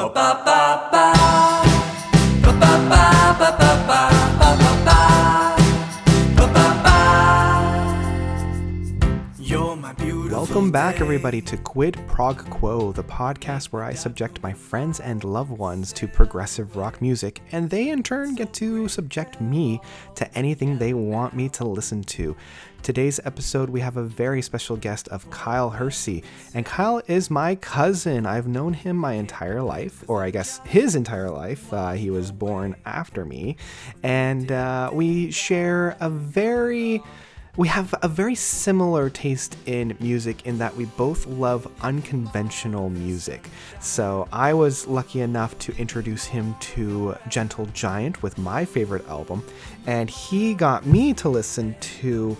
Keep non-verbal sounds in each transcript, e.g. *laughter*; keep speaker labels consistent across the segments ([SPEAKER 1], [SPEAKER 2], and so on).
[SPEAKER 1] Ba ba ba. Welcome back, everybody, to Quid Prog Quo, the podcast where I subject my friends and loved ones to progressive rock music, and they in turn get to subject me to anything they want me to listen to. Today's episode, we have a very special guest of Kyle Hersey, and Kyle is my cousin. I've known him my entire life, or I guess his entire life. Uh, he was born after me, and uh, we share a very we have a very similar taste in music in that we both love unconventional music. So I was lucky enough to introduce him to Gentle Giant with my favorite album, and he got me to listen to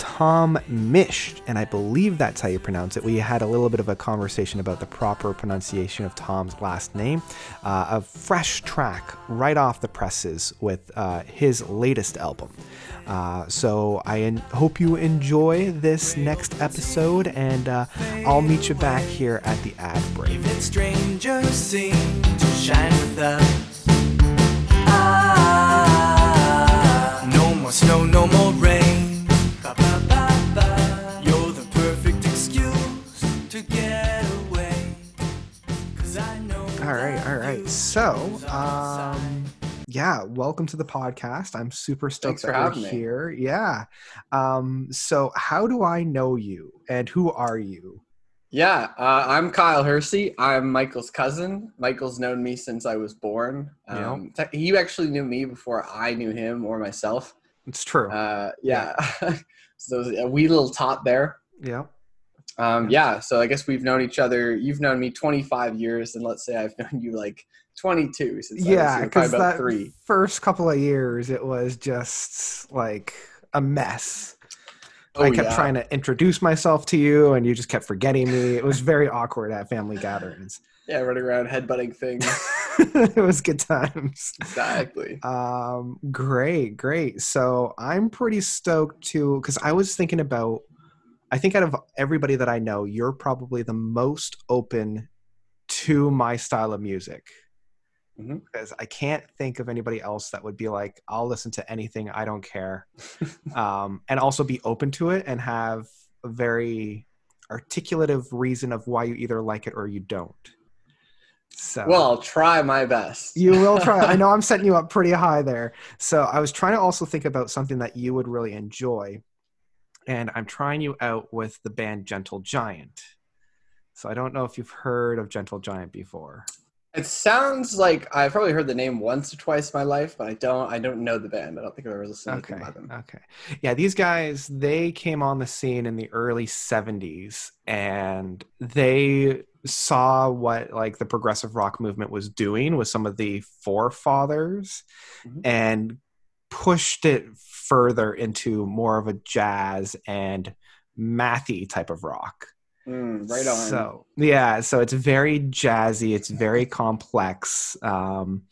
[SPEAKER 1] Tom Misch, and I believe that's how you pronounce it. We had a little bit of a conversation about the proper pronunciation of Tom's last name. Uh, a fresh track right off the presses with uh, his latest album. Uh, so I en- hope you enjoy this next episode, and uh, I'll meet you back here at the ad break.
[SPEAKER 2] Even strangers seem to shine with us. Ah, no more snow, no more rain.
[SPEAKER 1] Right,
[SPEAKER 2] that
[SPEAKER 1] all right. So, um, yeah, welcome to the podcast. I'm super stoked
[SPEAKER 3] Thanks for
[SPEAKER 1] that you're
[SPEAKER 3] having me.
[SPEAKER 1] here. Yeah. Um, so, how do I know you, and who are you?
[SPEAKER 3] Yeah, uh, I'm Kyle Hersey. I'm Michael's cousin. Michael's known me since I was born.
[SPEAKER 1] Yeah.
[SPEAKER 3] Um, te- He actually knew me before I knew him or myself.
[SPEAKER 1] It's true.
[SPEAKER 3] Uh, yeah, *laughs* so a wee little tot there.
[SPEAKER 1] yeah.
[SPEAKER 3] Um, yeah, so I guess we've known each other. You've known me 25 years, and let's say I've known you like 22 since I was
[SPEAKER 1] Yeah, because that
[SPEAKER 3] three.
[SPEAKER 1] first couple of years, it was just like a mess.
[SPEAKER 3] Oh,
[SPEAKER 1] I kept
[SPEAKER 3] yeah.
[SPEAKER 1] trying to introduce myself to you, and you just kept forgetting me. It was very awkward at family gatherings.
[SPEAKER 3] Yeah, running around headbutting things. *laughs*
[SPEAKER 1] it was good times.
[SPEAKER 3] exactly.
[SPEAKER 1] Um, great, great. So I'm pretty stoked to because I was thinking about. I think out of everybody that I know, you're probably the most open to my style of music.
[SPEAKER 3] Mhm.
[SPEAKER 1] Because I can't think of anybody else that would be like, I'll listen to anything, I don't care, *laughs* um, and also be open to it and have a very articulative reason of why you either like it or you don't. So
[SPEAKER 3] Well, I'll try my best.
[SPEAKER 1] you will try. I know *laughs* I'm setting you up pretty high there. So I was trying to also think about something that you would really enjoy. And I'm trying you out with the band Gentle Giant. So I don't know if you've heard of Gentle Giant before.
[SPEAKER 3] It sounds like I've probably heard the name once or twice in my life, but I don't. I don't know the band. I don't think I've ever listened to
[SPEAKER 1] Okay.
[SPEAKER 3] anything by them.
[SPEAKER 1] Okay. Yeah, these guys, they came on the scene in the early 70s and they saw what like the progressive rock movement was doing with some of the forefathers
[SPEAKER 3] Mhm.
[SPEAKER 1] and pushed it further into more of a jazz and mathy type of rock.
[SPEAKER 3] Mm, right on.
[SPEAKER 1] So yeah, so it's very jazzy. It's very complex, um,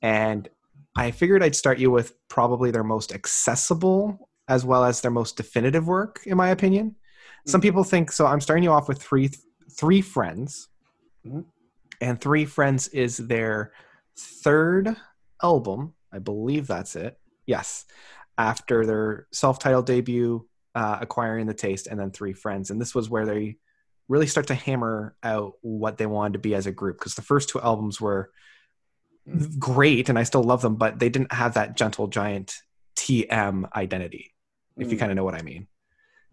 [SPEAKER 1] and I figured I'd start you with probably their most accessible as well as their most definitive work, in my opinion. Some
[SPEAKER 3] Mhm.
[SPEAKER 1] people think so. I'm starting you off with three three friends,
[SPEAKER 3] Mhm.
[SPEAKER 1] and three friends is their third album. I believe that's it. Yes, after their self-titled debut, uh, acquiring the taste, and then three friends, and this was where they really start to hammer out what they wanted to be as a group because the first two albums were great and I still love them, but they didn't have that gentle giant TM identity, if you
[SPEAKER 3] Mm.
[SPEAKER 1] kind of know what I mean.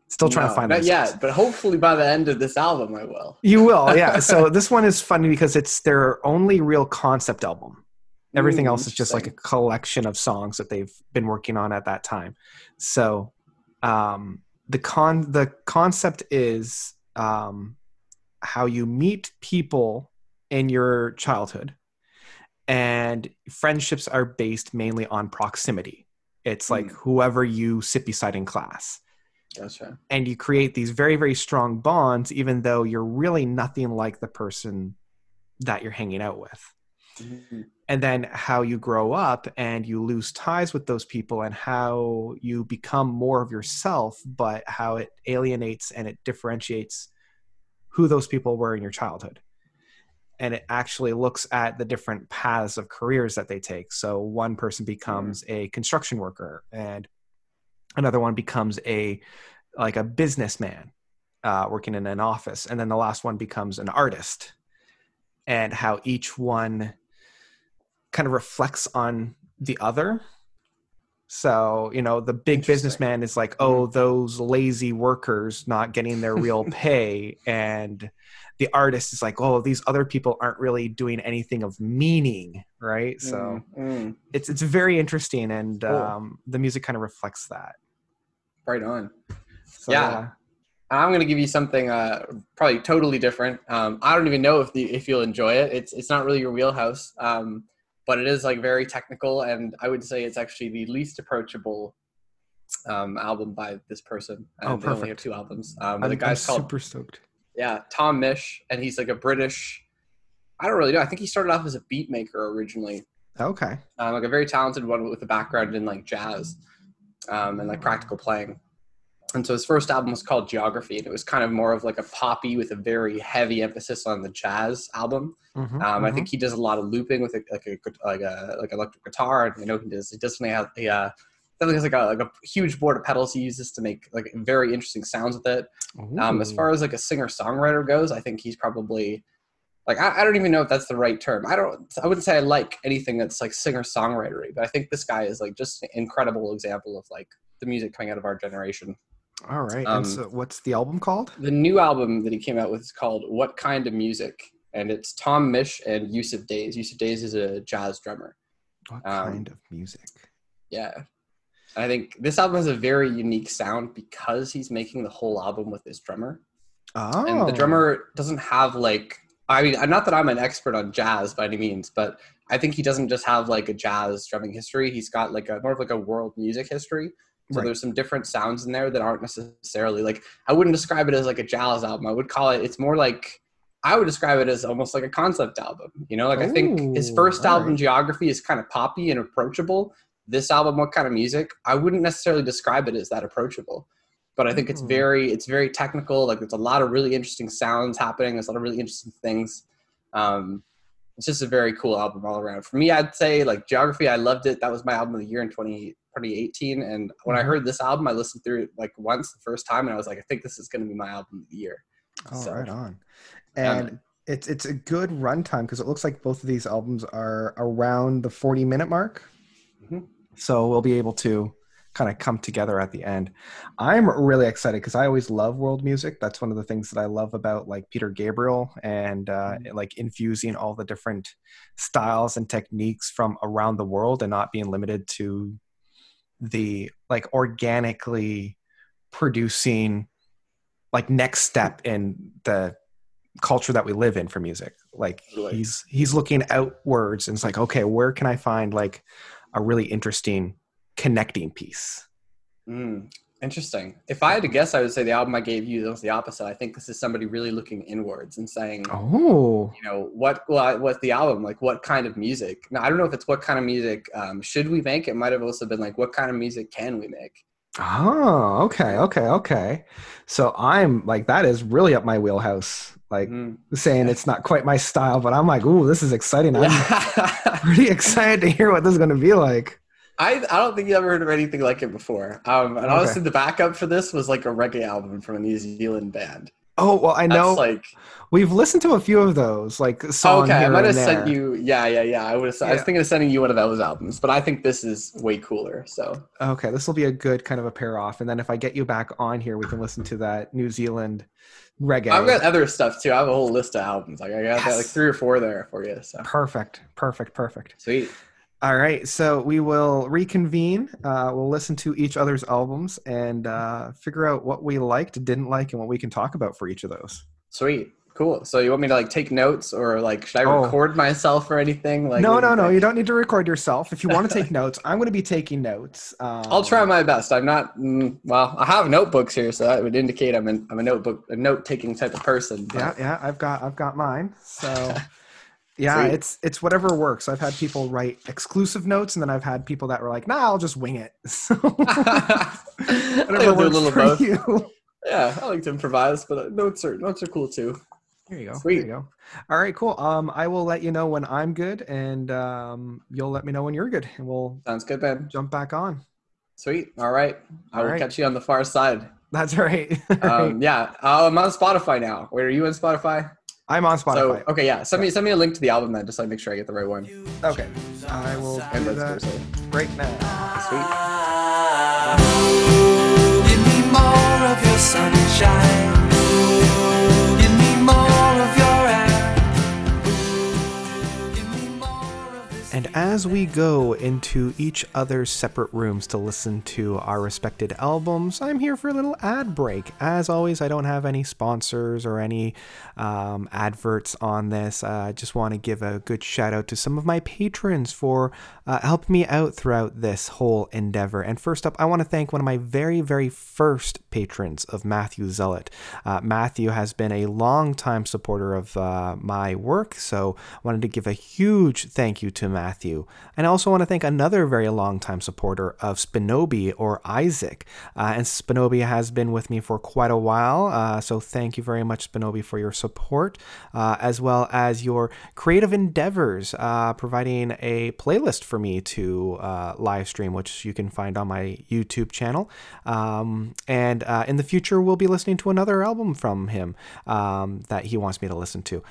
[SPEAKER 1] Still trying
[SPEAKER 3] No,
[SPEAKER 1] to find
[SPEAKER 3] not Yeah, but hopefully by the end of this album, I will.
[SPEAKER 1] You will, yeah. so this one is funny because it's their only real concept album. Everything
[SPEAKER 3] Mm,
[SPEAKER 1] else is just like a collection of songs that they've been working on at that time. So um, the con the concept is um, how you meet people in your childhood, and friendships are based mainly on proximity. It's like
[SPEAKER 3] Mm.
[SPEAKER 1] whoever you sit beside in class
[SPEAKER 3] Gotcha.
[SPEAKER 1] and you create these very very strong bonds even though you're really nothing like the person that you're hanging out with
[SPEAKER 3] Mhm.
[SPEAKER 1] and then how you grow up and you lose ties with those people and how you become more of yourself but how it alienates and it differentiates who those people were in your childhood and it actually looks at the different paths of careers that they take. So one person becomes a construction worker, and another one becomes a like a businessman uh, working in an office, and then the last one becomes an artist, and how each one kind of reflects on the other. So, you know, the big businessman is like, oh, those lazy workers not getting their real *laughs* pay. And the artist is like, oh, these other people aren't really doing anything of meaning. Right. So
[SPEAKER 3] Mm, mm,
[SPEAKER 1] it's it's very interesting and
[SPEAKER 3] Cool.
[SPEAKER 1] um, the music kind of reflects that.
[SPEAKER 3] right on.
[SPEAKER 1] So,
[SPEAKER 3] Yeah. I'm gonna give you something uh, probably totally different. Um, I don't even know if the, if you'll enjoy it. It's it's not really your wheelhouse, um, but it is like very technical, and I would say it's actually the least approachable um, album by this person.
[SPEAKER 1] Oh,
[SPEAKER 3] And they only have two albums. Um,
[SPEAKER 1] I'm,
[SPEAKER 3] the guy's
[SPEAKER 1] I'm
[SPEAKER 3] called
[SPEAKER 1] super stoked.
[SPEAKER 3] yeah Tom Misch, and he's like a British. I don't really know. I think he started off as a beat maker originally,
[SPEAKER 1] Okay.
[SPEAKER 3] um, like a very talented one with a background in like jazz um, and like practical playing. And so his first album was called Geography, and it was kind of more of like a poppy with a very heavy emphasis on the jazz album.
[SPEAKER 1] Mhm,
[SPEAKER 3] Um, I
[SPEAKER 1] mhm.
[SPEAKER 3] think he does a lot of looping with a, like a like a like electric guitar, and I know he does. He definitely has a uh, definitely has like a like a huge board of pedals he uses to make like very interesting sounds with it. Um, as far as like a singer songwriter goes, I think he's probably like I, I don't even know if that's the right term. I don't. I wouldn't say I like anything that's like singer songwritery, but I think this guy is like just an incredible example of like the music coming out of our generation.
[SPEAKER 1] All right.
[SPEAKER 3] um,
[SPEAKER 1] and so what's the album called?
[SPEAKER 3] The new album that he came out with is called "What Kind of Music," and it's Tom Misch and Yussef Dayes. Yussef Dayes is a jazz drummer.
[SPEAKER 1] What
[SPEAKER 3] um,
[SPEAKER 1] kind of music?
[SPEAKER 3] Yeah. I think this album has a very unique sound because he's making the whole album with this drummer.
[SPEAKER 1] Oh.
[SPEAKER 3] and the drummer doesn't have like i mean not that i'm an expert on jazz by any means but i think he doesn't just have like a jazz drumming history he's got like a more of like a world music history so
[SPEAKER 1] Right.
[SPEAKER 3] there's some different sounds in there that aren't necessarily like i wouldn't describe it as like a jazz album i would call it it's more like i would describe it as almost like a concept album you know like i think his first album
[SPEAKER 1] alright.
[SPEAKER 3] geography is kind of poppy and approachable this album what kind of music i wouldn't necessarily describe it as that approachable but I think it's
[SPEAKER 1] Mm.
[SPEAKER 3] very it's very technical. Like there's a lot of really interesting sounds happening. There's a lot of really interesting things. Um, it's just a very cool album all around. For me, I'd say like Geography. I loved it. That was my album of the year in 20, 2018. And when I
[SPEAKER 1] Mhm.
[SPEAKER 3] heard this album, I listened through it like once the first time, and I was like, I think this is going to be my album of the year.
[SPEAKER 1] Oh,
[SPEAKER 3] so-
[SPEAKER 1] right on. And
[SPEAKER 3] man.
[SPEAKER 1] it's it's a good runtime because it looks like both of these albums are around the 40 minute mark.
[SPEAKER 3] Mhm.
[SPEAKER 1] So we'll be able to kind of come together at the end. I'm really excited because I always love world music. That's one of the things that I love about like Peter Gabriel and uh,
[SPEAKER 3] Mhm.
[SPEAKER 1] like infusing all the different styles and techniques from around the world and not being limited to the like organically producing like next step in the culture that we live in for music. Like he's he's looking outwards and it's like okay where can i find like a really interesting connecting piece?
[SPEAKER 3] Mm, interesting. If I had to guess, I would say the album I gave you was the opposite. I think this is somebody really looking inwards and saying,
[SPEAKER 1] oh.
[SPEAKER 3] you know what well, what's the album? Like what kind of music? Now i don't know if it's what kind of music um, should we make. It might have also been like what kind of music can we make?
[SPEAKER 1] Oh okay okay okay. So i'm like that is really up my wheelhouse. Like
[SPEAKER 3] Mhm.
[SPEAKER 1] saying it's not quite my style but i'm like ooh this is exciting. I'm *laughs* pretty excited to hear what this is going to be like
[SPEAKER 3] I, I don't think you ever heard of anything like it before um, and
[SPEAKER 1] Okay.
[SPEAKER 3] honestly the backup for this was like a reggae album from a new zealand band
[SPEAKER 1] oh well i
[SPEAKER 3] that's
[SPEAKER 1] know
[SPEAKER 3] like
[SPEAKER 1] we've listened to a few of those like song
[SPEAKER 3] okay i might have sent you yeah yeah yeah i would have i was thinking of sending you one of those albums but i think this is way cooler so
[SPEAKER 1] Okay, this will be a good kind of a pair off. And then if I get you back on here, we can listen to that New Zealand reggae.
[SPEAKER 3] i've got other stuff too i have a whole list of albums like i got
[SPEAKER 1] Yes.
[SPEAKER 3] like three or four there for you so
[SPEAKER 1] perfect, perfect, perfect.
[SPEAKER 3] sweet
[SPEAKER 1] All right, so we will reconvene. Uh, we'll listen to each other's albums and uh, figure out what we liked, didn't like, and what we can talk about for each of those.
[SPEAKER 3] Sweet. Cool. So you want me to like take notes or like should I
[SPEAKER 1] Oh.
[SPEAKER 3] record myself or anything? Like
[SPEAKER 1] no, no, no.
[SPEAKER 3] think?
[SPEAKER 1] You don't need to record yourself. If you want to *laughs* take notes, I'm going to be taking notes. Um,
[SPEAKER 3] I'll try my best. I'm not mm, well. I have notebooks here, so that would indicate I'm an, I'm a notebook a note taking type of person. but-
[SPEAKER 1] Yeah, yeah. I've got, I've got mine. So. *laughs* Yeah, it's it's whatever works. I've had people write exclusive notes, and then I've had people that were like, "Nah, I'll just wing it." *laughs* So *laughs* whatever
[SPEAKER 3] I'll do a
[SPEAKER 1] works
[SPEAKER 3] little
[SPEAKER 1] for
[SPEAKER 3] both.
[SPEAKER 1] you.
[SPEAKER 3] Yeah, I like to improvise, but uh, notes are notes are cool too.
[SPEAKER 1] There you go.
[SPEAKER 3] Sweet.
[SPEAKER 1] There you go. All right, cool. Um, I will let you know when I'm good, and um, you'll let me know when you're good, and we'll
[SPEAKER 3] Sounds good, man.
[SPEAKER 1] jump back on.
[SPEAKER 3] Sweet. All right. I
[SPEAKER 1] All
[SPEAKER 3] will
[SPEAKER 1] right.
[SPEAKER 3] catch you on the far side.
[SPEAKER 1] That's right. *laughs*
[SPEAKER 3] Um, yeah. I'm on Spotify now. Wait, are you on Spotify?
[SPEAKER 1] I'm on Spotify.
[SPEAKER 3] So okay, yeah. Send me send me a link to the album then, just so I make sure I get the right one.
[SPEAKER 1] okay, I will
[SPEAKER 3] And
[SPEAKER 1] do
[SPEAKER 3] let's
[SPEAKER 1] that
[SPEAKER 3] go.
[SPEAKER 1] right now.
[SPEAKER 2] Give
[SPEAKER 1] And as we go into each other's separate rooms to listen to our respected albums, I'm here for a little ad break. As always, I don't have any sponsors or any um, adverts on this. Uh, I just want to give a good shout out to some of my patrons for uh, helping me out throughout this whole endeavor. And first up, I want to thank one of my very, very first patrons of Matthew Zealot. Uh, Matthew has been a long-time supporter of uh, my work, so I wanted to give a huge thank you to Matthew. And I also want to thank another very long-time supporter of Spinobi or Isaac. Uh, and Spinobi has been with me for quite a while, uh, so thank you very much, Spinobi, for your support, uh, as well as your creative endeavors, uh, providing a playlist for me to uh, live stream, which you can find on my YouTube channel. Um, and uh, in the future, we'll be listening to another album from him um, that he wants me to listen to.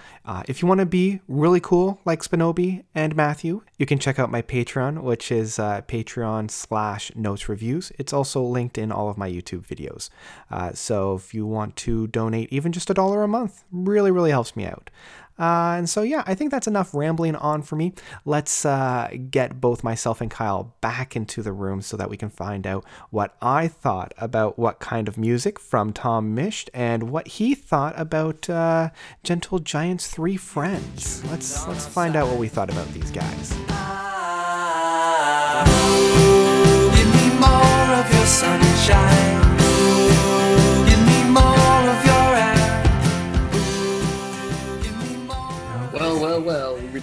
[SPEAKER 1] If you want to be really cool like Spinobi and Matthew, you can check out my Patreon, which is uh, Patreon slash Notes Reviews. It's also linked in all of my YouTube videos. Uh, so if you want to donate even just a dollar a month, really, really helps me out. Uh, and so, yeah, I think that's enough rambling on for me. Let's uh, get both myself and Kyle back into the room so that we can find out what I thought about what kind of music from Tom Misch and what he thought about uh, Gentle Giant's Three Friends. Let's let's find out what we thought about these guys.
[SPEAKER 2] Give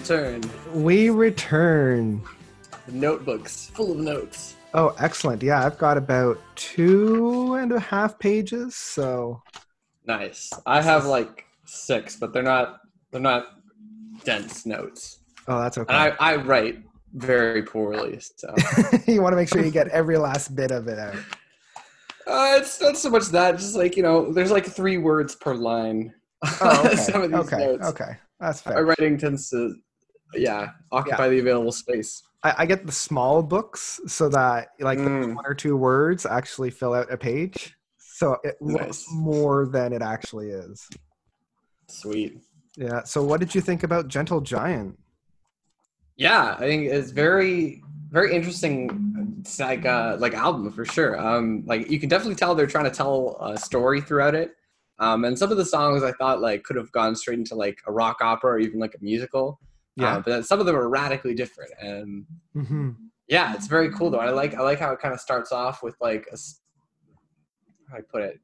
[SPEAKER 3] well. We
[SPEAKER 1] return.
[SPEAKER 3] The notebooks full of notes.
[SPEAKER 1] Oh, excellent. Yeah, I've got about two and a half pages. So,
[SPEAKER 3] Nice. I have like six, but they're not they're not dense notes.
[SPEAKER 1] oh, that's okay.
[SPEAKER 3] And I, I write very poorly, so *laughs*
[SPEAKER 1] you want to make sure you get every last bit of it out.
[SPEAKER 3] uh, it's not so much that. Just like you know, there's like three words per line.
[SPEAKER 1] Oh, *laughs* okay.
[SPEAKER 3] Some of these
[SPEAKER 1] okay.
[SPEAKER 3] notes.
[SPEAKER 1] Okay. That's
[SPEAKER 3] My
[SPEAKER 1] fair.
[SPEAKER 3] writing tends to, yeah, occupy the available space.
[SPEAKER 1] I, I get the small books so that like the
[SPEAKER 3] Mm.
[SPEAKER 1] one or two words actually fill out a page. So it looks more than it actually is.
[SPEAKER 3] Sweet.
[SPEAKER 1] Yeah. So what did you think about Gentle Giant?
[SPEAKER 3] Yeah, I think it's very very interesting it's like uh like album for sure. Um like you can definitely tell they're trying to tell a story throughout it. Um and some of the songs I thought like could have gone straight into like a rock opera or even like a musical.
[SPEAKER 1] Yeah.
[SPEAKER 3] Uh, but then some of them are radically different and
[SPEAKER 1] hmm
[SPEAKER 3] yeah, it's very cool though. I like I like how it kind of starts off with like a s- how do I put it?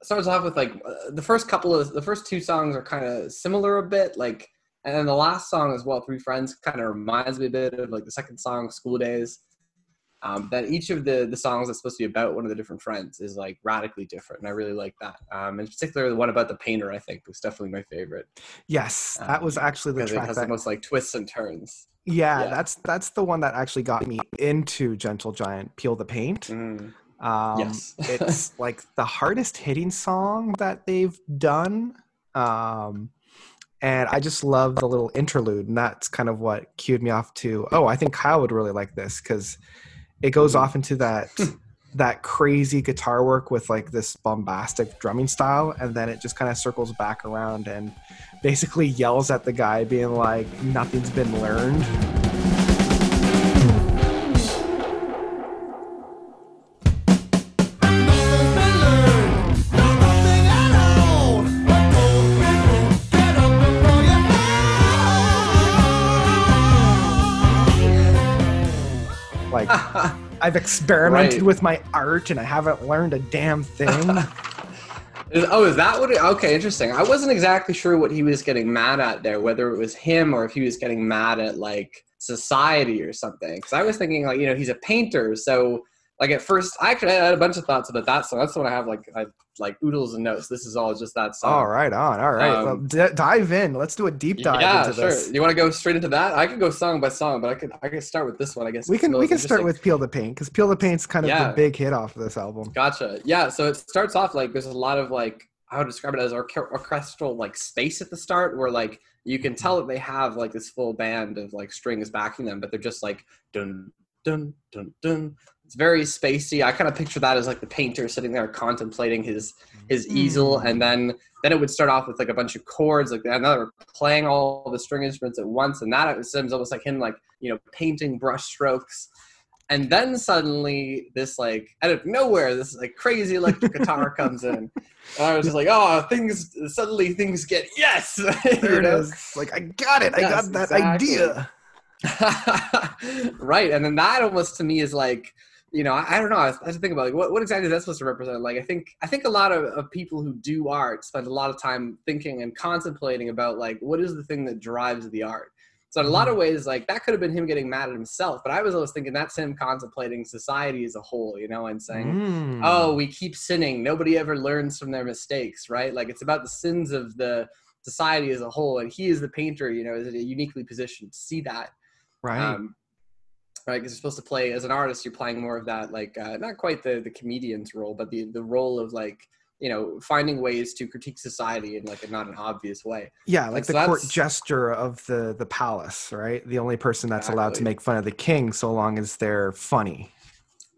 [SPEAKER 3] It starts off with like uh, the first couple of the first two songs are kind of similar a bit, like, and then the last song as well, Three Friends, kind of reminds me a bit of like the second song, School Days. Um, that each of the the songs that's supposed to be about one of the different friends is like radically different, and I really like that. Um, in particular, the one about the painter, I think, was definitely my favorite
[SPEAKER 1] Yes, that was
[SPEAKER 3] Um,
[SPEAKER 1] actually the
[SPEAKER 3] because it has
[SPEAKER 1] that.
[SPEAKER 3] the most like twists and turns.
[SPEAKER 1] yeah,
[SPEAKER 3] yeah.
[SPEAKER 1] that's that's the one that actually got me into Gentle Giant. Peel the paint.
[SPEAKER 3] Mm.
[SPEAKER 1] Um,
[SPEAKER 3] Yes.
[SPEAKER 1] it's *laughs* like the hardest hitting song that they've done. Um, and I just love the little interlude, and that's kind of what cued me off to. Oh, I think Kyle would really like this because it goes mm-hmm. off into that hmm. that crazy guitar work with like this bombastic drumming style, and then it just kind of circles back around and basically yells at the guy, being like, "Nothing's been learned." I've experimented
[SPEAKER 3] Right.
[SPEAKER 1] with my art and I haven't learned a damn thing. *laughs*
[SPEAKER 3] Oh, is that what? It, okay, interesting. I wasn't exactly sure what he was getting mad at there, whether it was him or if he was getting mad at like society or something. Because I was thinking like, you know, he's a painter, so like at first, I actually had a bunch of thoughts about that song. That's when I have like I like oodles and notes. This is all just that song.
[SPEAKER 1] All right, on. All right.
[SPEAKER 3] Um,
[SPEAKER 1] well, d- dive in. Let's do a deep dive
[SPEAKER 3] yeah,
[SPEAKER 1] into
[SPEAKER 3] sure.
[SPEAKER 1] this.
[SPEAKER 3] You want to go straight into that? I could go song by song, but I could I could start with this one. I guess
[SPEAKER 1] We can we can start with Peel the Paint because Peel the Paint's kind of
[SPEAKER 3] Yeah.
[SPEAKER 1] the big hit off of this album.
[SPEAKER 3] Gotcha. Yeah. So it starts off like there's a lot of like I would describe it as orche- orchestral like space at the start, where like you can tell that they have like this full band of like strings backing them, but they're just like dun dun dun dun. It's very spacey. I kind of picture that as like the painter sitting there contemplating his his easel,
[SPEAKER 1] Mm.
[SPEAKER 3] and then then it would start off with like a bunch of chords, like and they're playing all the string instruments at once, and that it seems almost like him like you know painting brush strokes and then suddenly this like out of nowhere this like crazy electric guitar *laughs* comes in and i was just like oh things suddenly things get yes *laughs*
[SPEAKER 1] There it is. Like I got it. I got that
[SPEAKER 3] exactly.
[SPEAKER 1] idea. *laughs*
[SPEAKER 3] right and then that almost to me is like you know i, I don't know. I have to think about like what, what exactly is that supposed to represent? Like i think i think a lot of, of people who do art spend a lot of time thinking and contemplating about like what is the thing that drives the art? So in a lot of ways like that could have been him getting mad at himself but i was always thinking that's him contemplating society as a whole you know and saying
[SPEAKER 1] Mm.
[SPEAKER 3] oh we keep sinning. Nobody ever learns from their mistakes right? Like it's about the sins of the society as a whole and he is the painter you know is uniquely positioned to see that.
[SPEAKER 1] Right.
[SPEAKER 3] um, right? Because you're supposed to play as an artist you're playing more of that like uh, not quite the the comedian's role but the the role of like you know finding ways to critique society in like a not an obvious way.
[SPEAKER 1] Yeah, like
[SPEAKER 3] like,
[SPEAKER 1] the
[SPEAKER 3] so
[SPEAKER 1] court gesture of the the palace, right? The only person that's allowed to make fun of the king so long as they're funny.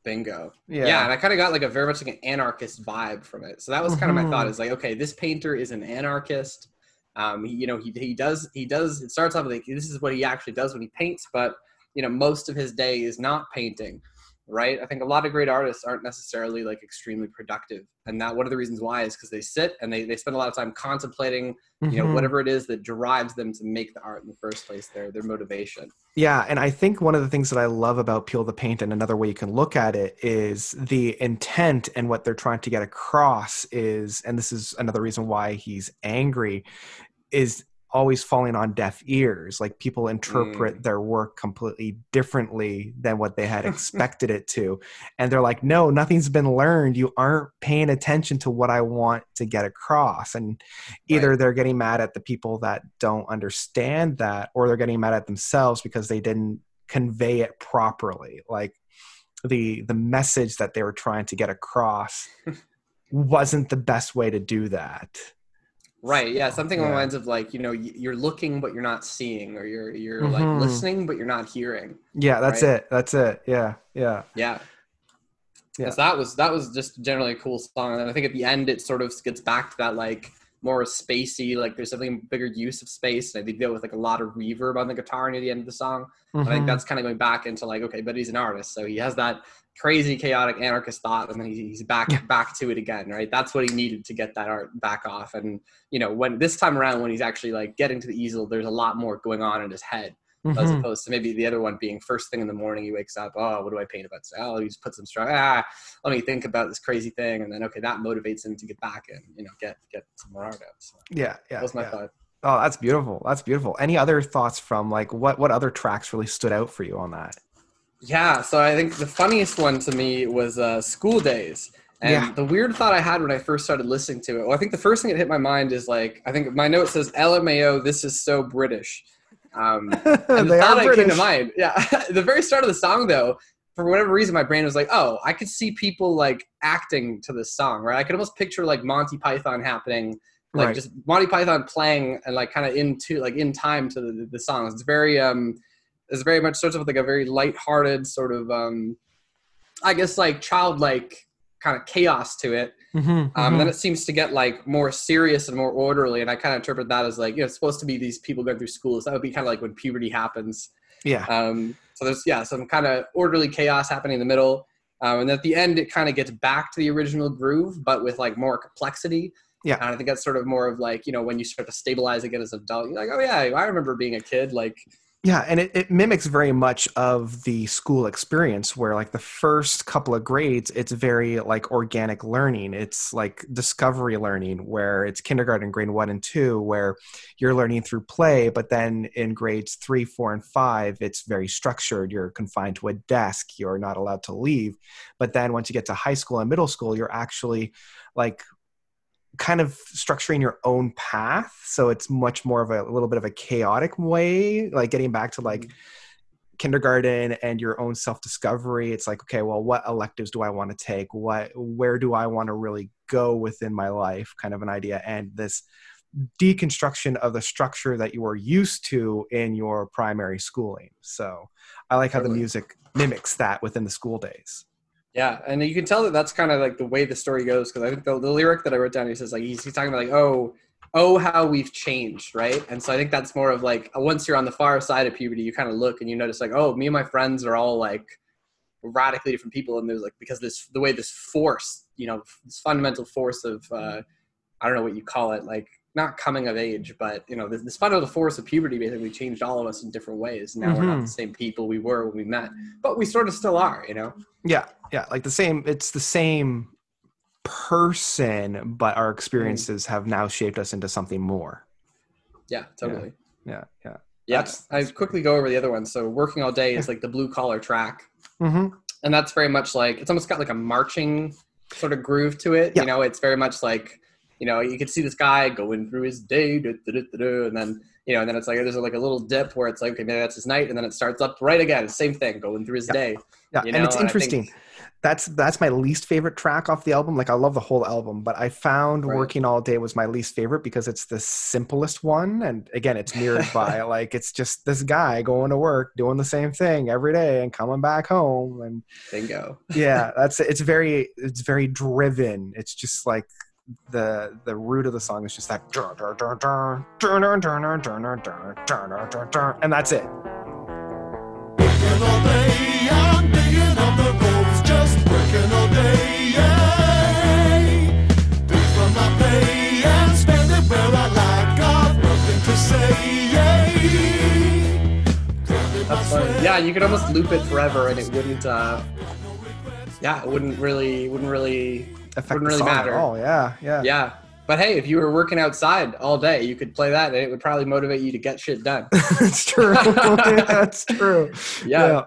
[SPEAKER 3] bingo.
[SPEAKER 1] Yeah.
[SPEAKER 3] yeah, and i kind of got like a very much like an anarchist vibe from it. So that was kind of my thought is like okay this painter is an anarchist. Um he, you know he, he does he does it starts off like this is what he actually does when he paints but you know most of his day is not painting right i think a lot of great artists aren't necessarily like extremely productive and that one of the reasons why is because they sit and they, they spend a lot of time contemplating you know
[SPEAKER 1] Mhm.
[SPEAKER 3] whatever it is that drives them to make the art in the first place their their motivation
[SPEAKER 1] Yeah, and I think one of the things that I love about Peel the Paint, and another way you can look at it, is the intent and what they're trying to get across is, and this is another reason why he's angry, is always falling on deaf ears. Like people interpret mm. their work completely differently than what they had *laughs* expected it to. And they're like, no, nothing's been learned. You aren't paying attention to what I want to get across. And either
[SPEAKER 3] Right.
[SPEAKER 1] they're getting mad at the people that don't understand that or they're getting mad at themselves because they didn't convey it properly like the the message that they were trying to get across *laughs* wasn't the best way to do that
[SPEAKER 3] Right. Yeah. Something along the
[SPEAKER 1] Yeah.
[SPEAKER 3] lines of like, you know, you're looking but you're not seeing, or you're you're
[SPEAKER 1] Mhm.
[SPEAKER 3] like listening but you're not hearing.
[SPEAKER 1] yeah that's
[SPEAKER 3] Right.
[SPEAKER 1] it that's it yeah yeah
[SPEAKER 3] Yeah.
[SPEAKER 1] Yeah.
[SPEAKER 3] So that was that was just generally a cool song, and I think at the end it sort of gets back to that like more spacey, like there's something bigger use of space. And they deal with like a lot of reverb on the guitar near the end of the song. I think
[SPEAKER 1] Mhm.
[SPEAKER 3] that's kind of going back into like, okay, but he's an artist, so he has that crazy, chaotic, anarchist thought, and then he's back
[SPEAKER 1] Yeah.
[SPEAKER 3] back to it again, right? That's what he needed to get that art back off. And you know, when this time around, when he's actually like getting to the easel, there's a lot more going on in his head as
[SPEAKER 1] Mhm.
[SPEAKER 3] opposed to maybe the other one being first thing in the morning he wakes up oh what do i paint about oh he just put some strong ah let me think about this crazy thing and then okay that motivates him to get back and you know get get some more art out so
[SPEAKER 1] yeah yeah
[SPEAKER 3] that was my
[SPEAKER 1] yeah.
[SPEAKER 3] thought
[SPEAKER 1] oh that's beautiful that's beautiful any other thoughts from like what what other tracks really stood out for you on that
[SPEAKER 3] yeah so i think the funniest one to me was uh school days and
[SPEAKER 1] Yeah.
[SPEAKER 3] the weird thought i had when i first started listening to it well i think the first thing that hit my mind is like i think my note says lmao this is so british um *laughs* and the
[SPEAKER 1] they
[SPEAKER 3] thought
[SPEAKER 1] are
[SPEAKER 3] that came to
[SPEAKER 1] British.
[SPEAKER 3] mind, yeah, *laughs* the very start of the song, though, for whatever reason, my brain was like, "Oh, I could see people like acting to this song, right? I could almost picture like Monty Python happening, like
[SPEAKER 1] Right.
[SPEAKER 3] just Monty Python playing and like kind of into like in time to the, the songs. It's very um, it's very much sort of like a very light-hearted sort of um, I guess like childlike kind of chaos to it.
[SPEAKER 1] Mhm,
[SPEAKER 3] Um,
[SPEAKER 1] mhm.
[SPEAKER 3] and then it seems to get like more serious and more orderly, and I kind of interpret that as like you know it's supposed to be these people going through schools. So that would be kind of like when puberty happens.
[SPEAKER 1] yeah
[SPEAKER 3] Um, so there's yeah some kind of orderly chaos happening in the middle, um, and at the end it kind of gets back to the original groove, but with like more complexity.
[SPEAKER 1] Yeah.
[SPEAKER 3] and I think that's sort of more of like you know when you start to stabilize again as an adult, you're like oh yeah I remember being a kid like
[SPEAKER 1] Yeah, and it, it mimics very much of the school experience where like the first couple of grades, it's very like organic learning. It's like discovery learning where it's kindergarten, grade one and two, where you're learning through play, but then in grades three, four, and five, it's very structured. You're confined to a desk, you're not allowed to leave. But then once you get to high school and middle school, you're actually like kind of structuring your own path. So it's much more of a, a little bit of a chaotic way like getting back to like mm-hmm. kindergarten and your own self-discovery. It's like okay well what electives do i want to take? What where do i want to really go within my life? Kind of an idea. And this deconstruction of the structure that you were used to in your primary schooling. So i like how the music mimics that within the school days
[SPEAKER 3] yeah, and you can tell that that's kind of like the way the story goes because I think the, the lyric that I wrote down, he says like he's, he's talking about like oh oh how we've changed, right? And so I think that's more of like once you're on the far side of puberty, you kind of look and you notice like oh me and my friends are all like radically different people, and there's like because this the way this force, you know, this fundamental force of uh, I don't know what you call it, like not coming of age, but you know, the, the this, of the force of puberty basically changed all of us in different ways. Now mm-hmm. we're not the mm-hmm. same people we were when we met, but we sort of still are, you know?
[SPEAKER 1] Yeah, yeah, like the same. It's the same person, but our experiences mm. have now shaped us into something more.
[SPEAKER 3] Yeah, totally.
[SPEAKER 1] Yeah, yeah.
[SPEAKER 3] Yeah, yeah that's, I quickly go over the other ones. So, working all day is like the blue collar track, mm-hmm. and that's very much like it's almost got like a marching sort of groove to it. Yeah. You know, it's very much like you know, you can see this guy going through his day, da, da, da, and then you know, and then it's like there's like a little dip where it's like, okay, maybe that's his night, and then it starts up right again, same thing, going through his
[SPEAKER 1] yeah.
[SPEAKER 3] day.
[SPEAKER 1] Yeah, you know? and it's interesting. And think, that's that's my least favorite track off the album. Like I love the whole album, but I found right. "Working All Day" was my least favorite because it's the simplest one, and again, it's mirrored *laughs* by like it's just this guy going to work, doing the same thing every day, and coming back home, and
[SPEAKER 3] bingo.
[SPEAKER 1] yeah, *laughs* that's it's very it's very driven. It's just like the the root of the song is just that and that's it.
[SPEAKER 3] That's fun. Yeah, you could almost loop it forever, and it wouldn't. Uh, yeah, it wouldn't really wouldn't really
[SPEAKER 1] affect wouldn't really matter. at all. Yeah, yeah,
[SPEAKER 3] yeah. But hey, if you were working outside all day, you could play that, and it would probably motivate you to get shit done. *laughs*
[SPEAKER 1] That's true. *laughs* That's true. *laughs*
[SPEAKER 3] Yeah. yeah.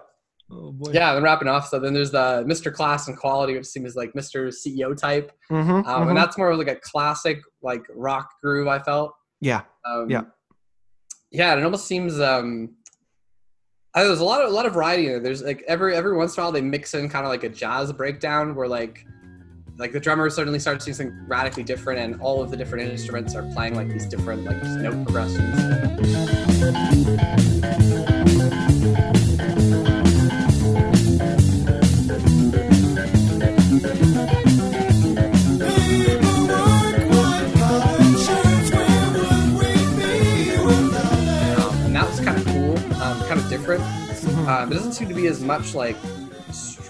[SPEAKER 3] Oh boy. Yeah, then wrapping off. So then there's the Mr. Class and Quality, which seems like Mr. CEO type, mm-hmm, um, mm-hmm. and that's more of like a classic like rock groove. I felt.
[SPEAKER 1] Yeah. Um, yeah.
[SPEAKER 3] Yeah, it almost seems. um I, there's a lot of a lot of variety in it. There's like every every once in a while they mix in kind of like a jazz breakdown where like like the drummer suddenly starts doing something radically different and all of the different instruments are playing like these different like note progressions um, and that was kind of cool kind of different mm-hmm. um, it doesn't seem to be as much like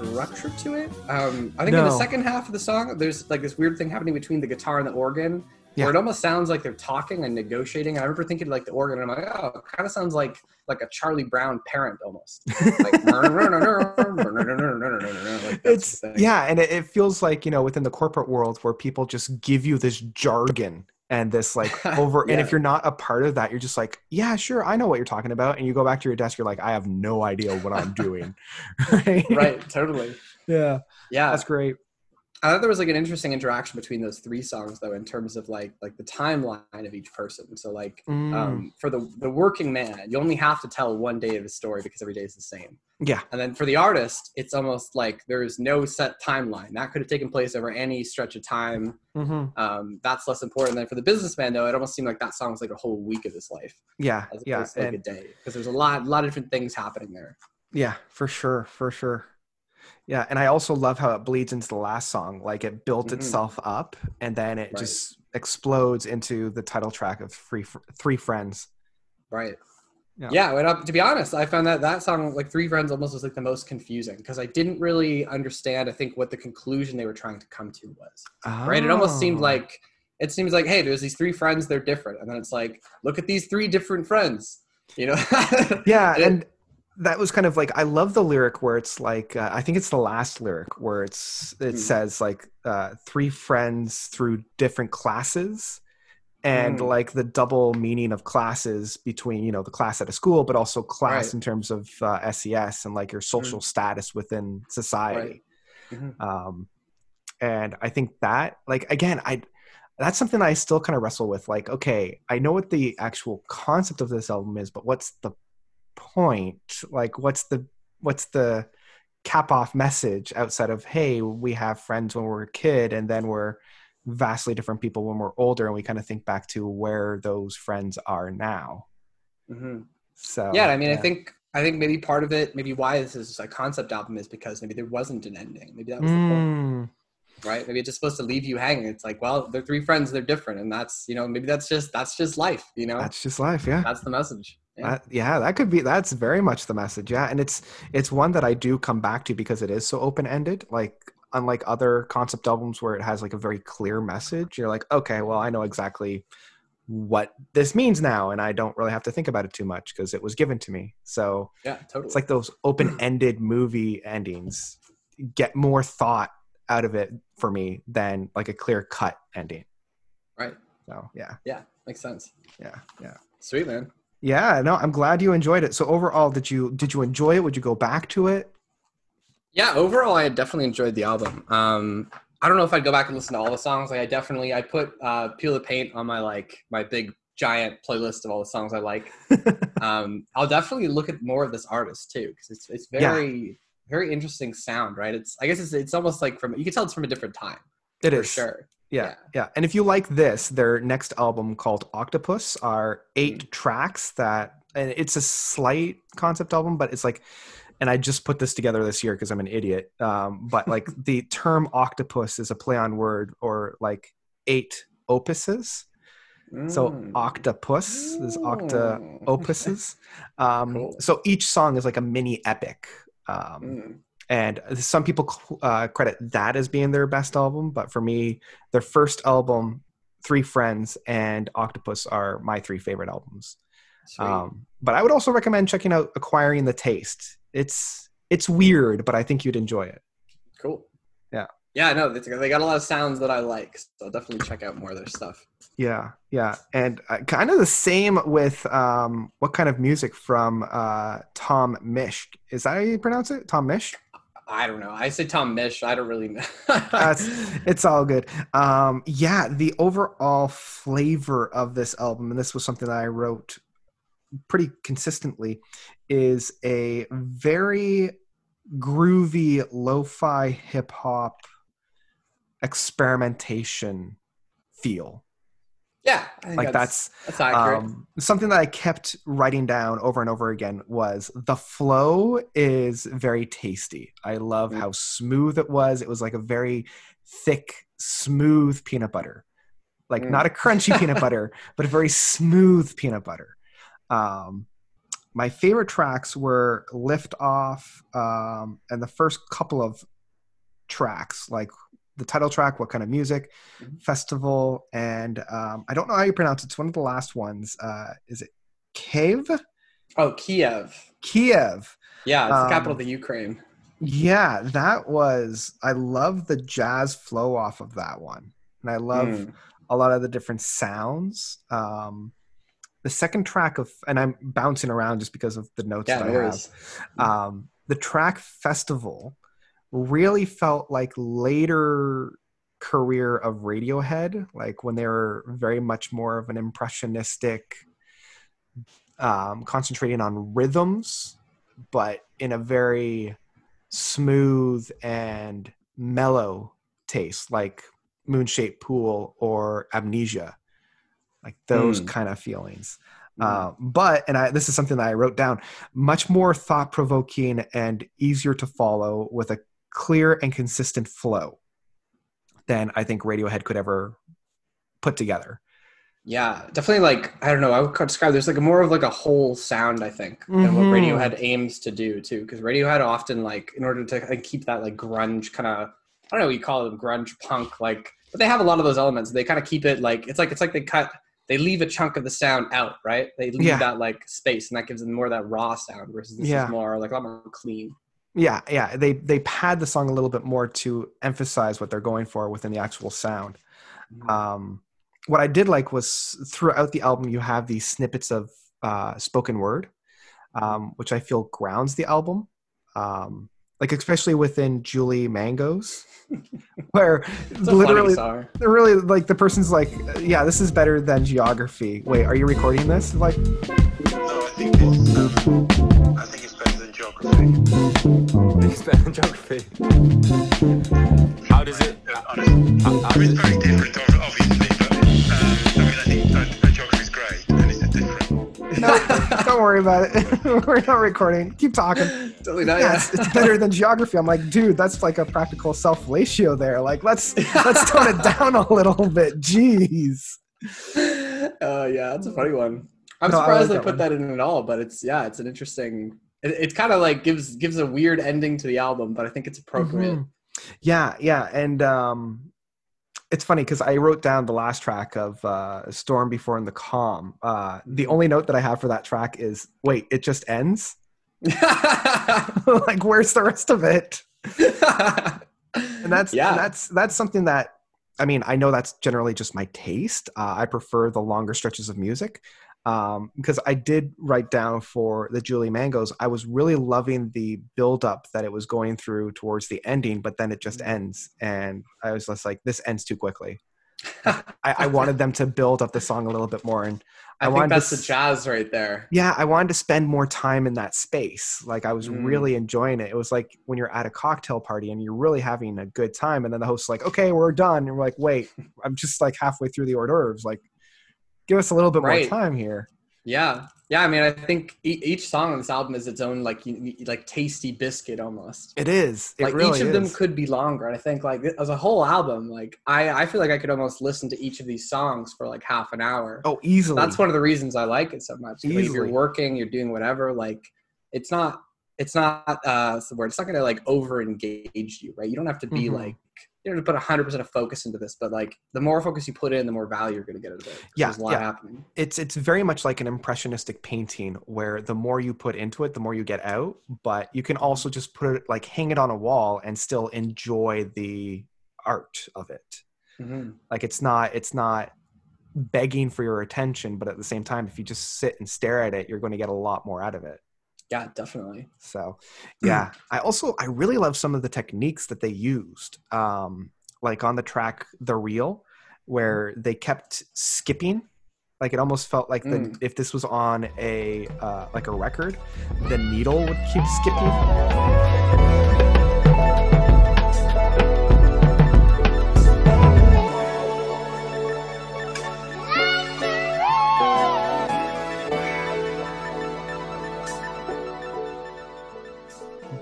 [SPEAKER 3] structure to it. Um, I think no. in the second half of the song, there's like this weird thing happening between the guitar and the organ, yeah. where it almost sounds like they're talking and negotiating. I remember thinking like the organ, and I'm like, oh, it kind of sounds like like a Charlie Brown parent almost.
[SPEAKER 1] it's yeah, and it, it feels like you know within the corporate world where people just give you this jargon and this like *laughs* over yeah. and if you're not a part of that you're just like yeah sure i know what you're talking about and you go back to your desk you're like i have no idea what i'm doing *laughs*
[SPEAKER 3] right? right totally
[SPEAKER 1] yeah
[SPEAKER 3] yeah
[SPEAKER 1] that's great
[SPEAKER 3] I thought there was like an interesting interaction between those three songs though, in terms of like like the timeline of each person. So like mm. um, for the the working man, you only have to tell one day of his story because every day is the same.
[SPEAKER 1] Yeah.
[SPEAKER 3] And then for the artist, it's almost like there's no set timeline. That could have taken place over any stretch of time. Mm-hmm. Um, that's less important. than for the businessman though, it almost seemed like that song was like a whole week of his life.
[SPEAKER 1] Yeah. As yeah.
[SPEAKER 3] To like and, a day because there's a lot a lot of different things happening there.
[SPEAKER 1] Yeah, for sure, for sure. Yeah, and I also love how it bleeds into the last song. Like it built mm-hmm. itself up, and then it right. just explodes into the title track of Three Three Friends.
[SPEAKER 3] Right. Yeah. yeah and, to be honest, I found that that song, like Three Friends, almost was like the most confusing because I didn't really understand. I think what the conclusion they were trying to come to was. Oh. Right. It almost seemed oh. like it seems like, hey, there's these three friends, they're different, and then it's like, look at these three different friends You know? *laughs*
[SPEAKER 1] Yeah,
[SPEAKER 3] It-
[SPEAKER 1] and that was kind of like I love the lyric where it's like uh, I think it's the last lyric where it's it
[SPEAKER 3] Mm.
[SPEAKER 1] says like uh, three friends through different classes. And
[SPEAKER 3] Mm.
[SPEAKER 1] like the double meaning of classes between you know the class at a school, but also class
[SPEAKER 3] Right.
[SPEAKER 1] in terms of uh, SES and like your social status within society.
[SPEAKER 3] Mhm.
[SPEAKER 1] um and i think that like again i that's something i still kind of wrestle with like okay i know what the actual concept of this album is but what's the point like what's the what's the cap off message outside of hey we have friends when we're a kid and then we're vastly different people when we're older and we kind of think back to where those friends are now
[SPEAKER 3] Mhm.
[SPEAKER 1] so
[SPEAKER 3] yeah, I mean, I think I think maybe part of it, maybe why this is a concept album is because maybe there wasn't an ending. Maybe that was the point,
[SPEAKER 1] Mm,
[SPEAKER 3] right? Maybe it's just supposed to leave you hanging. It's like, well, they're three friends, they're different, and that's you know, maybe that's just that's just life. You know,
[SPEAKER 1] that's just life yeah
[SPEAKER 3] that's the message. Yeah.
[SPEAKER 1] That, yeah, that could be. That's very much the message. Yeah, and it's it's one that I do come back to because it is so open ended. Like unlike other concept albums where it has like a very clear message, you're like, okay, well, I know exactly what this means now, and I don't really have to think about it too much because it was given to me. So
[SPEAKER 3] yeah, totally.
[SPEAKER 1] it's like those open ended movie endings get more thought out of it for me than like a clear cut ending.
[SPEAKER 3] right.
[SPEAKER 1] So yeah,
[SPEAKER 3] Yeah, makes sense.
[SPEAKER 1] yeah, yeah.
[SPEAKER 3] Sweet man.
[SPEAKER 1] Yeah, no, I'm glad you enjoyed it. So overall, did you did you enjoy it? Would you go back to it?
[SPEAKER 3] Yeah, overall, I definitely enjoyed the album. Um, I don't know if I'd go back and listen to all the songs. Like, I definitely I put uh, "Peel the Paint" on my like my big giant playlist of all the songs I like. *laughs* um, I'll definitely look at more of this artist too because it's it's
[SPEAKER 1] Yeah.
[SPEAKER 3] very very interesting sound. Right? It's I guess it's it's almost like from you can tell it's from a different time
[SPEAKER 1] It
[SPEAKER 3] for
[SPEAKER 1] is
[SPEAKER 3] sure.
[SPEAKER 1] Yeah,
[SPEAKER 3] Yeah.
[SPEAKER 1] yeah. And if you like this, their next album called Octopus are eight
[SPEAKER 3] Mm.
[SPEAKER 1] tracks that and it's a slight concept album, but it's like and I just put this together this year because I'm an idiot. Um, but like *laughs* the term octopus is a play on word or like eight opuses. So
[SPEAKER 3] Mm.
[SPEAKER 1] octopus is octa opuses. Um,
[SPEAKER 3] Cool.
[SPEAKER 1] So each song is like a mini epic. Um,
[SPEAKER 3] Mm.
[SPEAKER 1] and some people uh, credit that as being their best album but for me their first album three friends and octopus are my three favorite albums um, but i would also recommend checking out acquiring the taste it's it's weird but i think you'd enjoy it
[SPEAKER 3] cool.
[SPEAKER 1] yeah.
[SPEAKER 3] Yeah, no, they they got a lot of sounds that I like, so I'll definitely check out more of their stuff.
[SPEAKER 1] yeah yeah and uh, kind of the same with um, what kind of music from uh, tom misch is that how you pronounce it tom misch
[SPEAKER 3] I don't know. I say Tom Mish. I don't really know. *laughs*
[SPEAKER 1] That's it's all good. Um, yeah, the overall flavor of this album, and this was something that I wrote pretty consistently, is a very groovy lo-fi hip hop experimentation feel.
[SPEAKER 3] yeah, I
[SPEAKER 1] Like that's
[SPEAKER 3] that's accurate.
[SPEAKER 1] um, something that I kept writing down over and over again was the flow is very tasty. I love
[SPEAKER 3] Mm.
[SPEAKER 1] how smooth it was. It was like a very thick, smooth peanut butter. Like
[SPEAKER 3] Mm.
[SPEAKER 1] not a crunchy peanut butter, *laughs* but a very smooth peanut butter. Um, my favorite tracks were Lift Off um, and the first couple of tracks, like the title track, What Kind of Music,
[SPEAKER 3] Mhm.
[SPEAKER 1] Festival, and um, I don't know how you pronounce it. It's one of the last ones. Uh, is it Cave?
[SPEAKER 3] oh, Kiev.
[SPEAKER 1] Kiev.
[SPEAKER 3] Yeah, it's the capital
[SPEAKER 1] Um,
[SPEAKER 3] of the Ukraine.
[SPEAKER 1] Yeah, that was, I love the jazz flow off of that one. And I love
[SPEAKER 3] Mm.
[SPEAKER 1] a lot of the different sounds. Um, the second track of, and I'm bouncing around just because of the notes
[SPEAKER 3] Yeah,
[SPEAKER 1] that I have.
[SPEAKER 3] worries.
[SPEAKER 1] um, the track festival really felt like later career of radiohead like when they were very much more of an impressionistic um, concentrating on rhythms but in a very smooth and mellow taste like moonshaped pool or Amnesiac like those
[SPEAKER 3] Mm.
[SPEAKER 1] kind of feelings
[SPEAKER 3] Mm.
[SPEAKER 1] uh, but and I, this is something that I wrote down much more thought provoking and easier to follow with a clear and consistent flow than I think Radiohead could ever put together.
[SPEAKER 3] Yeah, definitely. Like I don't know. I would describe there's like a more of like a whole sound. I think than what
[SPEAKER 1] Mhm.
[SPEAKER 3] Radiohead aims to do too. Because Radiohead often like in order to like, keep that like grunge kind of I don't know what you call it grunge punk like, but they have a lot of those elements. They kind of keep it like it's like it's like they cut they leave a chunk of the sound out, right? They leave
[SPEAKER 1] Yeah.
[SPEAKER 3] that like space, and that gives them more of that raw sound versus this
[SPEAKER 1] Yeah.
[SPEAKER 3] is more like a lot more clean.
[SPEAKER 1] Yeah, yeah. They they pad the song a little bit more to emphasize what they're going for within the actual sound. Um, what I did like was throughout the album you have these snippets of uh, spoken word, um, which I feel grounds the album. Um, like especially within Julie Mangoes, *laughs* *laughs* where
[SPEAKER 3] It's
[SPEAKER 1] literally they're really like the person's like, yeah, this is better than geography. Wait, are you recording this? Like,
[SPEAKER 4] No, I think it's, um, I think it's better than geography.
[SPEAKER 5] It's better than geography. How does it?
[SPEAKER 4] Uh, honestly.
[SPEAKER 5] How, how
[SPEAKER 4] I mean,
[SPEAKER 5] does
[SPEAKER 4] it's
[SPEAKER 5] it
[SPEAKER 1] worry about it. *laughs* We're not recording. Keep talking.
[SPEAKER 3] totally not.
[SPEAKER 1] it's, better than geography. I'm like, dude, that's like a practical self fellatio there. Like, let's let's tone it down a little bit. Jeez.
[SPEAKER 3] Oh *laughs* yeah, that's a funny one. I'm
[SPEAKER 1] No,
[SPEAKER 3] surprised
[SPEAKER 1] like
[SPEAKER 3] they put
[SPEAKER 1] one.
[SPEAKER 3] that in at all, but it's yeah, it's an interesting. It, it kind of like gives gives a weird ending to the album, but I think it's appropriate.
[SPEAKER 1] Mhm. Yeah, yeah, and um, it's funny because I wrote down the last track of uh, "Storm Before in the Calm." Uh, the only note that I have for that track is, "Wait, it just ends." *laughs* *laughs* like, where's the rest of it? *laughs* and that's
[SPEAKER 3] Yeah.
[SPEAKER 1] and that's that's something that I mean I know that's generally just my taste. Uh, I prefer the longer stretches of music um, because I did write down for the Julie Mangoes. I was really loving the build up that it was going through towards the ending, but then it just ends, and I was just like, this ends too quickly. *laughs* I, I wanted them to build up the song a little bit more, and
[SPEAKER 3] I,
[SPEAKER 1] I
[SPEAKER 3] think
[SPEAKER 1] wanted to
[SPEAKER 3] that's the jazz right there.
[SPEAKER 1] yeah, I wanted to spend more time in that space. Like I was
[SPEAKER 3] Mm.
[SPEAKER 1] really enjoying it. It was like when you're at a cocktail party and you're really having a good time, and then the host's like, "Okay, we're done," and we're like, "Wait, I'm just like halfway through the hors d'oeuvres. Like, give us a little bit
[SPEAKER 3] Right.
[SPEAKER 1] more time here."
[SPEAKER 3] Yeah, yeah. I mean, I think e- each song on this album is its own like u- like tasty biscuit almost.
[SPEAKER 1] It is. It
[SPEAKER 3] like
[SPEAKER 1] really
[SPEAKER 3] each of them could be longer. And I think like as a whole album, like I I feel like I could almost listen to each of these songs for like half an hour.
[SPEAKER 1] oh, easily.
[SPEAKER 3] That's one of the reasons I like it so much. Like, if you're working, you're doing whatever. Like it's not it's not uh the word. It's not gonna like over engage you, right? You don't have to be
[SPEAKER 1] Mhm.
[SPEAKER 3] like you have to put hundred percent of focus into this, but like the more focus you put in, the more value you're gonna get out of it.
[SPEAKER 1] Yeah,
[SPEAKER 3] there's a lot
[SPEAKER 1] yeah.
[SPEAKER 3] happening.
[SPEAKER 1] it's it's very much like an impressionistic painting where the more you put into it the more you get out but you can also just put it like hang it on a wall and still enjoy the art of it
[SPEAKER 3] Mhm.
[SPEAKER 1] like it's not it's not begging for your attention but at the same time if you just sit and stare at it you're going to get a lot more out of it
[SPEAKER 3] Yeah, definitely.
[SPEAKER 1] so yeah i also i really love some of the techniques that they used um like on the track the real where they kept skipping like it almost felt like the,
[SPEAKER 3] Mm.
[SPEAKER 1] if this was on a uh, like a record the needle would keep skipping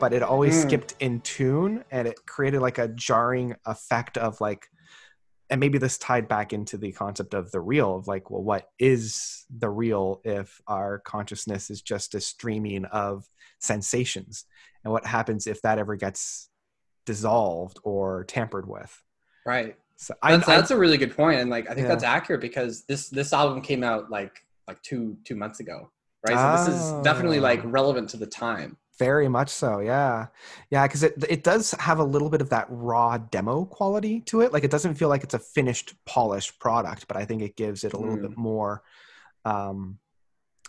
[SPEAKER 1] but it always
[SPEAKER 3] Mm.
[SPEAKER 1] skipped in tune and it created like a jarring effect of like and maybe this tied back into the concept of the real of like well what is the real if our consciousness is just a streaming of sensations and what happens if that ever gets dissolved or tampered with
[SPEAKER 3] Right.
[SPEAKER 1] so
[SPEAKER 3] That's,
[SPEAKER 1] I-
[SPEAKER 3] that's a really good point, and like I think
[SPEAKER 1] Yeah.
[SPEAKER 3] that's accurate because this this album came out like like two two months ago, right? So this is definitely like
[SPEAKER 1] Oh.
[SPEAKER 3] relevant to the time.
[SPEAKER 1] Very much so, yeah, yeah, because it it does have a little bit of that raw demo quality to it. Like it doesn't feel like it's a finished, polished product, but I think it gives it a little
[SPEAKER 3] Mm.
[SPEAKER 1] bit more, um,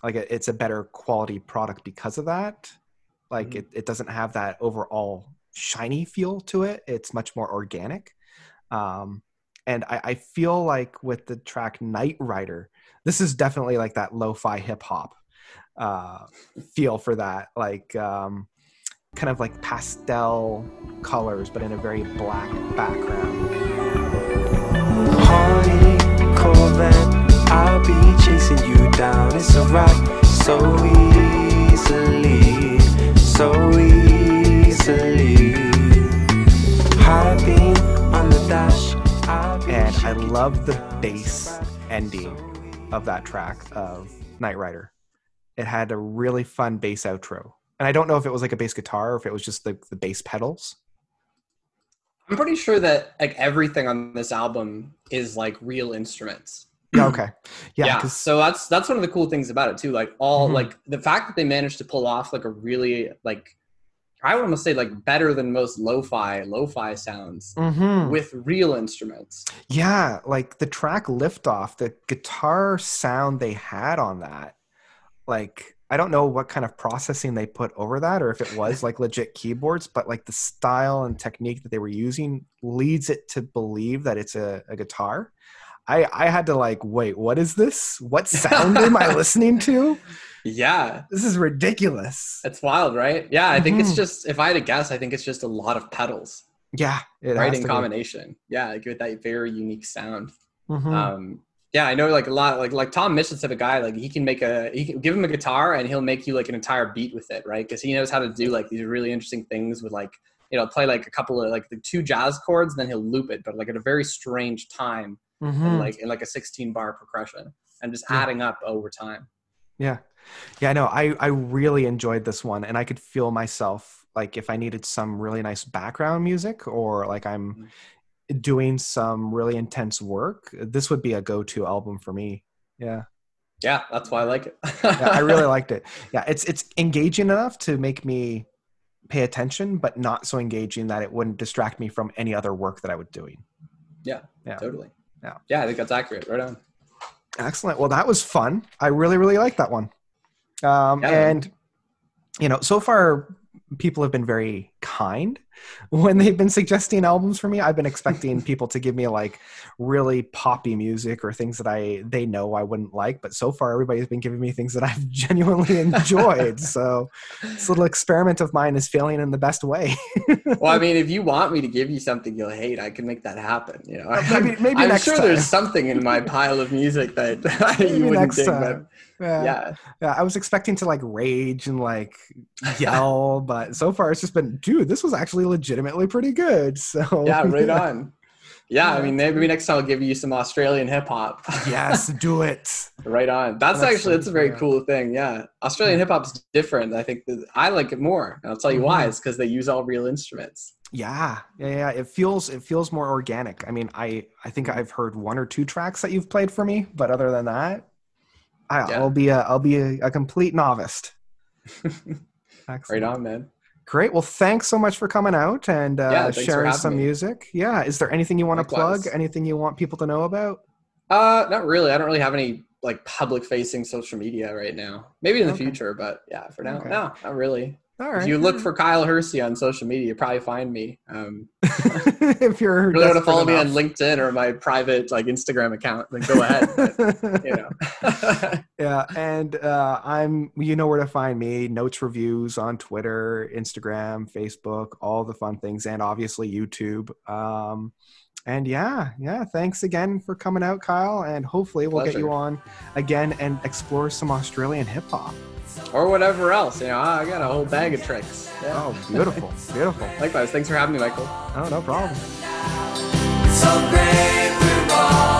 [SPEAKER 1] like it, it's a better quality product because of that. Like
[SPEAKER 3] Mhm.
[SPEAKER 1] it, it doesn't have that overall shiny feel to it. It's much more organic, um, and I, I feel like with the track Night Rider, this is definitely like that lo-fi hip hop uh, feel for that, like um, kind of like pastel colors, but in a very black background.
[SPEAKER 5] Corvette, I'll be chasing you down. It's a rock so easily, so easily. On the dash,
[SPEAKER 1] And I love the bass ending of that track of Night Rider. It had a really fun bass outro. And I don't know if it was like a bass guitar or if it was just the, the bass pedals.
[SPEAKER 3] I'm pretty sure that like everything on this album is like real instruments.
[SPEAKER 1] Yeah, okay. Yeah,
[SPEAKER 3] yeah, so that's that's one of the cool things about it too like all
[SPEAKER 1] Mhm.
[SPEAKER 3] like the fact that they managed to pull off like a really like i would almost say like better than most lo-fi lo-fi sounds
[SPEAKER 1] Mhm.
[SPEAKER 3] with real instruments
[SPEAKER 1] Yeah, like the track Liftoff, the guitar sound they had on that, like I don't know what kind of processing they put over that or if it was like legit keyboards, but like the style and technique that they were using leads it to believe that it's a, a guitar. I, I had to like, wait, what is this? What sound am I *laughs* listening to?
[SPEAKER 3] yeah
[SPEAKER 1] This is ridiculous.
[SPEAKER 3] it's wild right yeah i think it's
[SPEAKER 1] Mhm.
[SPEAKER 3] just if i had to guess i think it's just a lot of pedals
[SPEAKER 1] Yeah,
[SPEAKER 3] right in
[SPEAKER 1] to be.
[SPEAKER 3] combination yeah like with that very unique sound
[SPEAKER 1] Mhm.
[SPEAKER 3] um yeah i know like a lot like like Tom Misch's type of guy like he can make a he can give him a guitar and he'll make you like an entire beat with it right because he knows how to do like these really interesting things with like you know play like a couple of like the two jazz chords and then he'll loop it but like at a very strange time
[SPEAKER 1] Mhm.
[SPEAKER 3] and like in like a 16 bar progression and just
[SPEAKER 1] Yeah.
[SPEAKER 3] adding up over time
[SPEAKER 1] Yeah. Yeah, I know. I, I really enjoyed this one and I could feel myself like if I needed some really nice background music or like I'm doing some really intense work, this would be a go-to album for me. Yeah.
[SPEAKER 3] yeah that's why i like it
[SPEAKER 1] Yeah, I really *laughs* liked it. Yeah, it's it's engaging enough to make me pay attention, but not so engaging that it wouldn't distract me from any other work that I was doing. Yeah. yeah.
[SPEAKER 3] totally
[SPEAKER 1] Yeah.
[SPEAKER 3] yeah i think that's accurate right on
[SPEAKER 1] Excellent. Well, that was fun. I really, really like that one. Um,
[SPEAKER 3] Yeah,
[SPEAKER 1] and you know, so far people have been very kind when they've been suggesting albums for me. I've been expecting people to give me like really poppy music or things that I they know I wouldn't like, but so far everybody's been giving me things that I've *laughs* genuinely enjoyed. so this little experiment of mine is failing in the best way. *laughs*
[SPEAKER 3] well i mean if you want me to give you something you'll hate i can make that happen you know uh,
[SPEAKER 1] Maybe- *laughs* maybe
[SPEAKER 3] i'm
[SPEAKER 1] next
[SPEAKER 3] sure
[SPEAKER 1] time.
[SPEAKER 3] there's something in my pile of music that you wouldn't dig but
[SPEAKER 1] Yeah.
[SPEAKER 3] yeah
[SPEAKER 1] Yeah, I was expecting to like rage and like yell, but so far it's just been, dude, this was actually legitimately pretty good. *laughs* So
[SPEAKER 3] yeah right on *laughs* yeah i mean maybe next time i'll give you some australian hip-hop *laughs*
[SPEAKER 1] yes, do it.
[SPEAKER 3] right on that's,
[SPEAKER 1] That's-
[SPEAKER 3] actually that's a very cool thing yeah australian hip-hop's different i think that i like it more and i'll tell you why
[SPEAKER 1] Mhm.
[SPEAKER 3] it's because they use all real instruments
[SPEAKER 1] Yeah, yeah, yeah. It feels it feels more organic. I mean, I I think I've heard one or two tracks that you've played for me, but other than that, I,
[SPEAKER 3] Yeah.
[SPEAKER 1] I'll be a I'll be a, a complete novice.
[SPEAKER 3] right on man
[SPEAKER 1] Great. Well, thanks so much for coming out and uh,
[SPEAKER 3] Yeah,
[SPEAKER 1] sharing some
[SPEAKER 3] me.
[SPEAKER 1] music. Yeah. Is there anything you want to plug? Anything you want people to know about?
[SPEAKER 3] uh not really i don't really have any like public facing social media right now maybe in the
[SPEAKER 1] Okay.
[SPEAKER 3] future but yeah for now
[SPEAKER 1] Okay.
[SPEAKER 3] no not really
[SPEAKER 1] All right.
[SPEAKER 3] if you look for kyle hersey on social media you probably find me um *laughs*
[SPEAKER 1] if you're
[SPEAKER 3] you want to follow me on linkedin or my private like instagram account then go ahead but, *laughs* you know *laughs*
[SPEAKER 1] yeah, and uh, I'm you know where to find me. Notes reviews on Twitter, Instagram, Facebook, all the fun things, and obviously YouTube. Um, and yeah, yeah, thanks again for coming out, Kyle. And hopefully we'll get you on again and explore some Australian hip hop.
[SPEAKER 3] or whatever else you know i got a whole bag of tricks yeah.
[SPEAKER 1] Oh, beautiful, *laughs* beautiful.
[SPEAKER 3] likewise thanks for having me michael
[SPEAKER 1] Oh, no problem.
[SPEAKER 2] so great.